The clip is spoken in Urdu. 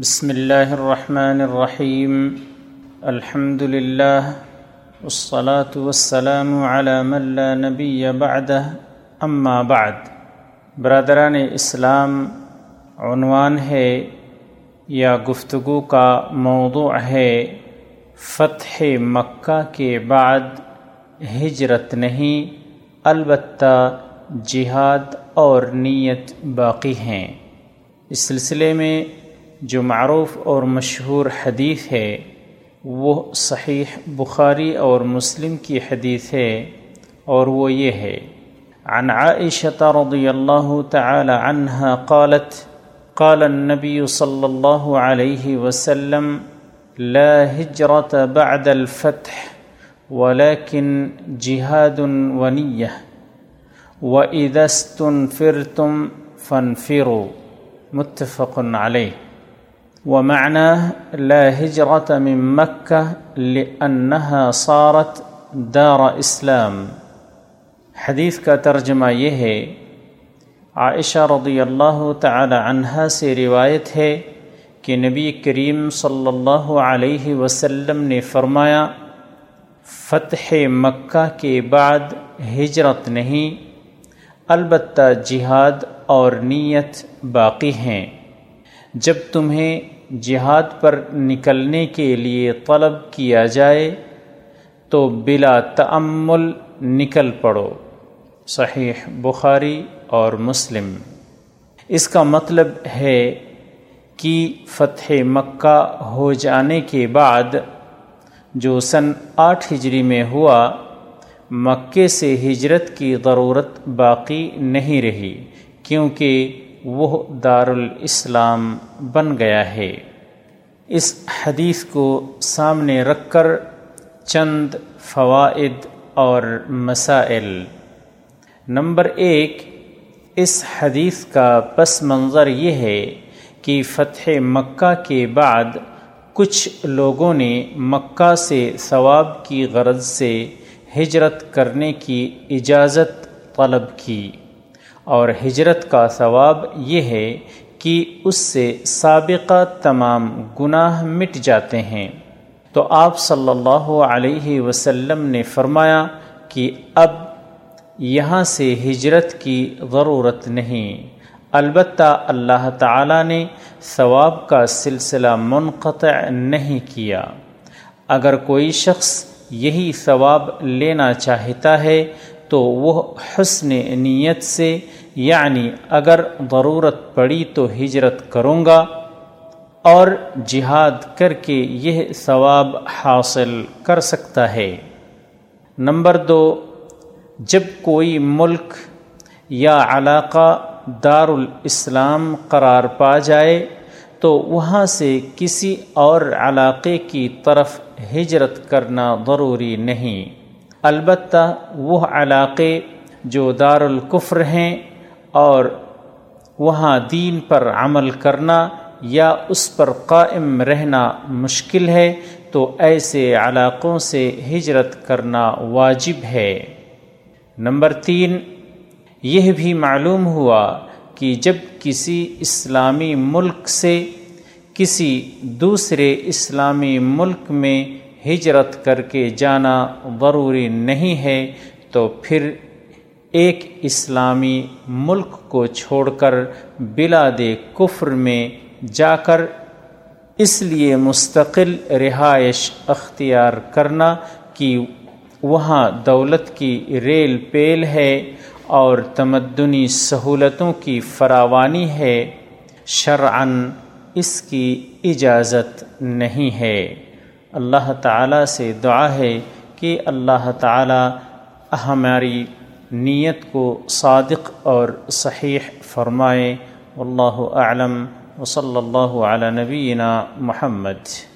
بسم اللہ الرحمن الرحیم۔ الحمد للہ۔ والصلاة والسلام على من لا نبی بعده۔ اما بعد۔ برادران اسلام، عنوان ہے یا گفتگو کا موضوع ہے فتح مکہ کے بعد ہجرت نہیں، البتہ جہاد اور نیت باقی ہیں۔ اس سلسلے میں جو معروف اور مشہور حدیث ہے، وہ صحیح بخاری اور مسلم کی حدیث ہے اور وہ یہ ہے، عن عائشة رضی اللہ تعالی عنها قالت، قال النبي صلى الله عليه وسلم، لا هجرة بعد الفتح ولكن جهاد ونية وإذا استنفرتم فانفروا متفق عليه ومعناه لا هجرة من مكة لأنها صارت دار اسلام حدیث کا ترجمہ یہ ہے، عائشہ رضی اللہ تعالی عنہ سے روایت ہے کہ نبی کریم صلی اللہ علیہ وسلم نے فرمایا، فتح مکہ کے بعد ہجرت نہیں، البتہ جہاد اور نیت باقی ہیں۔ جب تمہیں جہاد پر نکلنے کے لیے طلب کیا جائے تو بلا تعمل نکل پڑو۔ صحیح بخاری اور مسلم۔ اس کا مطلب ہے کہ فتح مکہ ہو جانے کے بعد جو سن آٹھ ہجری میں ہوا مکے سے ہجرت کی ضرورت باقی نہیں رہی، کیونکہ وہ دارالاسلام بن گیا ہے۔ اس حدیث کو سامنے رکھ کر چند فوائد اور مسائل۔ نمبر ایک، اس حدیث کا پس منظر یہ ہے کہ فتح مکہ کے بعد کچھ لوگوں نے مکہ سے ثواب کی غرض سے ہجرت کرنے کی اجازت طلب کی۔ اور ہجرت کا ثواب یہ ہے کہ اس سے سابقہ تمام گناہ مٹ جاتے ہیں۔ تو آپ صلی اللہ علیہ وسلم نے فرمایا کہ اب یہاں سے ہجرت کی ضرورت نہیں۔ البتہ اللہ تعالی نے ثواب کا سلسلہ منقطع نہیں کیا۔ اگر کوئی شخص یہی ثواب لینا چاہتا ہے تو وہ حسن نیت سے یعنی اگر ضرورت پڑی تو ہجرت کروں گا اور جہاد کر کے یہ ثواب حاصل کر سکتا ہے۔ نمبر دو، جب کوئی ملک یا علاقہ دارالاسلام قرار پا جائے تو وہاں سے کسی اور علاقے کی طرف ہجرت کرنا ضروری نہیں۔ البتہ وہ علاقے جو دار الکفر ہیں اور وہاں دین پر عمل کرنا یا اس پر قائم رہنا مشکل ہے، تو ایسے علاقوں سے ہجرت کرنا واجب ہے۔ نمبر تین، یہ بھی معلوم ہوا کہ جب کسی اسلامی ملک سے کسی دوسرے اسلامی ملک میں ہجرت کر کے جانا ضروری نہیں ہے، تو پھر ایک اسلامی ملک کو چھوڑ کر بلاد کفر میں جا کر اس لیے مستقل رہائش اختیار کرنا کہ وہاں دولت کی ریل پیل ہے اور تمدنی سہولتوں کی فراوانی ہے شرعن اس کی اجازت نہیں ہے۔ اللہ تعالیٰ سے دعا ہے کہ اللہ تعالیٰ ہماری نیت کو صادق اور صحیح فرمائے۔ واللہ اعلم۔ وصلی اللہ علی نبینا محمد۔